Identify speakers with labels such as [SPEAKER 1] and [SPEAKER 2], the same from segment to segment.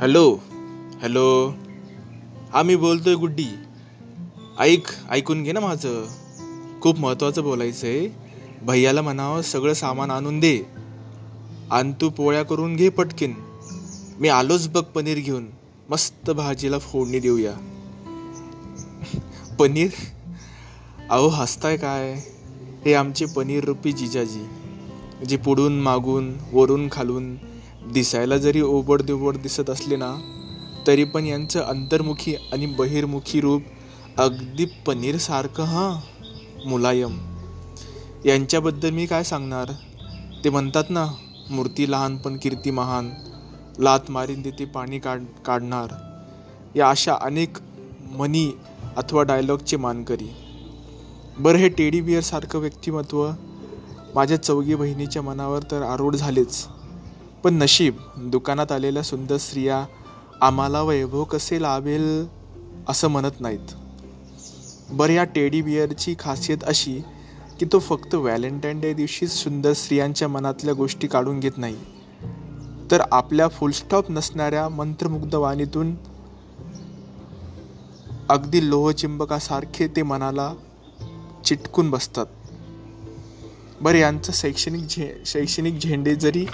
[SPEAKER 1] Hello hello. हा मी बोलतोय गुड्डी. ऐक ऐकून घे ना माझं. खूप महत्त्वाचं बोलायचं आहे भैयाला म्हणावं सगळं सामान आणून दे. आणि तू पोळ्या करून घे पटकीन. मी आलोच बघ पनीर घेऊन. मस्त भाजीला फोडणी देऊया. पनीर? अहो हसताय काय? हे आमचे पनीर रुपी जिजाजी. जे पुढून मागून वरून खालून दिसायला जरी ओबड देवड दिसत असले ना तरी पण यांचं अंतर्मुखी आणि बहिर्मुखी रूप अगदी पनीरसारखं हां मुलायम. यांच्याबद्दल मी काय सांगणार? ते म्हणतात ना मूर्ती लहान पण कीर्ती महान. लात मारीन देते पाणी काढ काढणार. या अशा अनेक मनी अथवा डायलॉगचे मानकरी. बरं हे टेडी बिअरसारखं व्यक्तिमत्व माझ्या चौघी बहिणीच्या मनावर तर आरूढ झालेच. पण नशीब दुकानात आलेल्या सुंदर स्त्रिया आम्हाला वैभव कसे लाभेल असं म्हणत नाहीत. बरं या टेडी बिअरची खासियत अशी की तो फक्त व्हॅलेंटाईन डे दिवशीच सुंदर स्त्रियांच्या मनातल्या गोष्टी काढून घेत नाही. तर आपल्या फुलस्टॉप नसणाऱ्या मंत्रमुग्ध वाणीतून अगदी लोहचिंबकासारखे ते मनाला चिटकून बसतात. बरं यांचं शैक्षणिक झे शैक्षणिक झेंडे जरी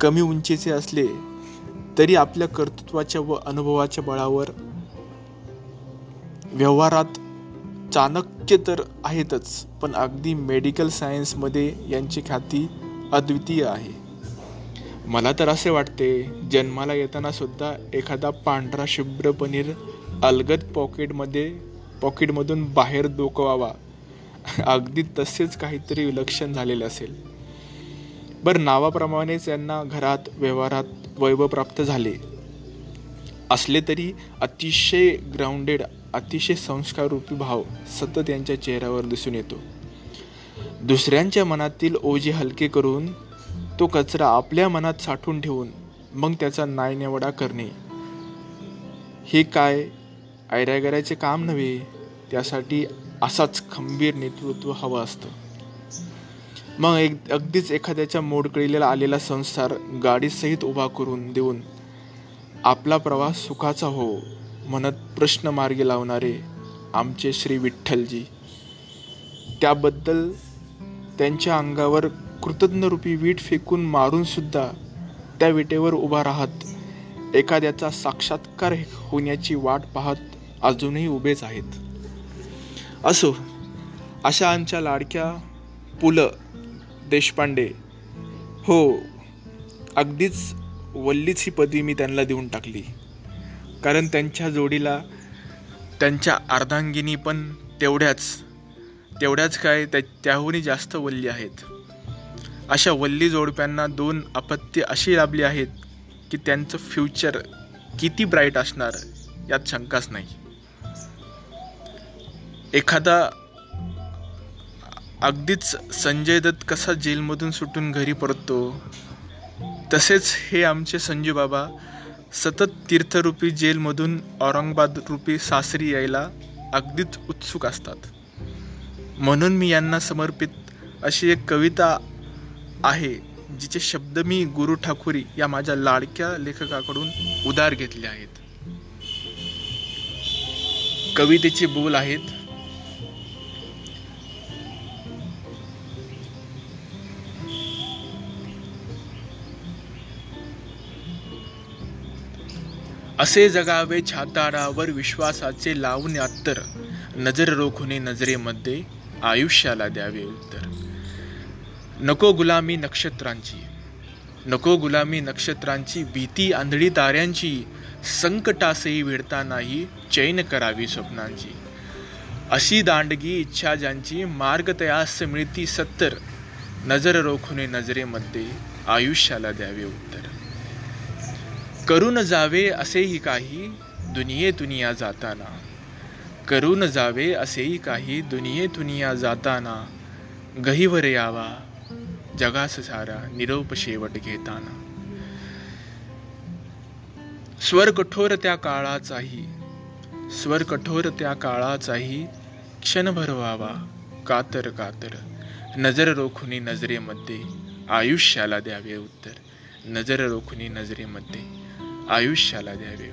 [SPEAKER 1] कमी उंचीचे असले तरी आपल्या कर्तृत्वाच्या व अनुभवाच्या बळावर व्यवहारात चाणक्य तर आहेतच पण अगदी मेडिकल सायन्समध्ये यांची ख्याती अद्वितीय आहे. मला तर असे वाटते जन्माला येताना सुद्धा एखादा पांढरा शुभ्र पनीर अलगद पॉकेटमध्ये पॉकेटमधून बाहेर डोकवावा. अगदी तसेच काहीतरी विलक्षण झालेले असेल. बरं नावाप्रमाणेच यांना घरात व्यवहारात वैभव प्राप्त झाले. असले तरी अतिशय ग्राउंडेड अतिशय संस्काररूपी भाव सतत यांच्या चेहऱ्यावर दिसून येतो. दुसऱ्यांच्या मनातील ओझे हलके करून तो कचरा आपल्या मनात साठवून ठेवून मग त्याचा नायनिवडा करणे. हे काय ऐरागऱ्याचे काम नव्हे? त्यासाठी असाच खंबीर नेतृत्व हवं असतं. मग एक अगदीच एखाद्याच्या मोडकळीला आलेला संसार गाडीसहित उभा करून देऊन आपला प्रवास सुखाचा हो म्हणत प्रश्न मार्गी लावणारे आमचे श्री विठ्ठलजी. त्याबद्दल त्यांच्या अंगावर कृतज्ञरूपी वीट फेकून मारून सुद्धा त्या विटेवर उभा राहत एखाद्याचा साक्षात्कार होण्याची वाट पाहत अजूनही उभेच आहेत. असो अशा आमच्या लाडक्या पुलं देशपांडे. हो अगदीच वल्लीच ही पदवी मी त्यांना देऊन टाकली. कारण त्यांच्या जोडीला त्यांच्या अर्धांगिनी पण तेवढ्याच तेवढ्याच काय त्या त्याहूनही जास्त वल्ली आहेत. अशा वल्ली जोडप्यांना दोन अपत्य अशी लाभली आहेत की त्यांचं फ्युचर किती ब्राईट असणार यात शंकाच नाही. एखादा अगदीच संजय दत्त कसा जेलमधून सुटून घरी परततो? तसेच हे आमचे संजू बाबा सतत तीर्थरूपी जेलमधून औरंगाबाद रूपी सासरी यायला अगदीच उत्सुक असतात. म्हणून मी यांना समर्पित अशी एक कविता आहे जिचे शब्द मी गुरु ठाकुरी या माझ्या लाडक्या लेखकाकडून उदार घेतले आहेत. कवितेचे बोल आहेत असे जगावे छाताडावर विश्वासाचे लावून अत्तर नजर रोखुने नजरेमध्ये आयुष्याला द्यावे उत्तर. नको गुलामी नक्षत्रांची. नको गुलामी नक्षत्रांची भीती आंधळी ताऱ्यांची संकटासही नाही चैन करावी स्वप्नांची. अशी दांडगी इच्छा ज्यांची मार्ग तयास मिळती सत्तर. नजर रोखुने नजरेमध्ये आयुष्याला द्यावे उत्तर. करून जावे असेही काही दुनिये दुनिया जाताना करून जावे असेही काही दुनिये दुनिया जाताना. गहीवर यावा जगास सारा निरोप शेवट घेताना. स्वर कठोर त्या काळाचाही स्वर कठोर त्या काळाचाही क्षणभर व्हावा कातर कातर. नजर रोखुनी नजरेमध्ये आयुष्याला द्यावे उत्तर. नजर रोखुनी नजरेमध्ये आयुष्याला द्यावे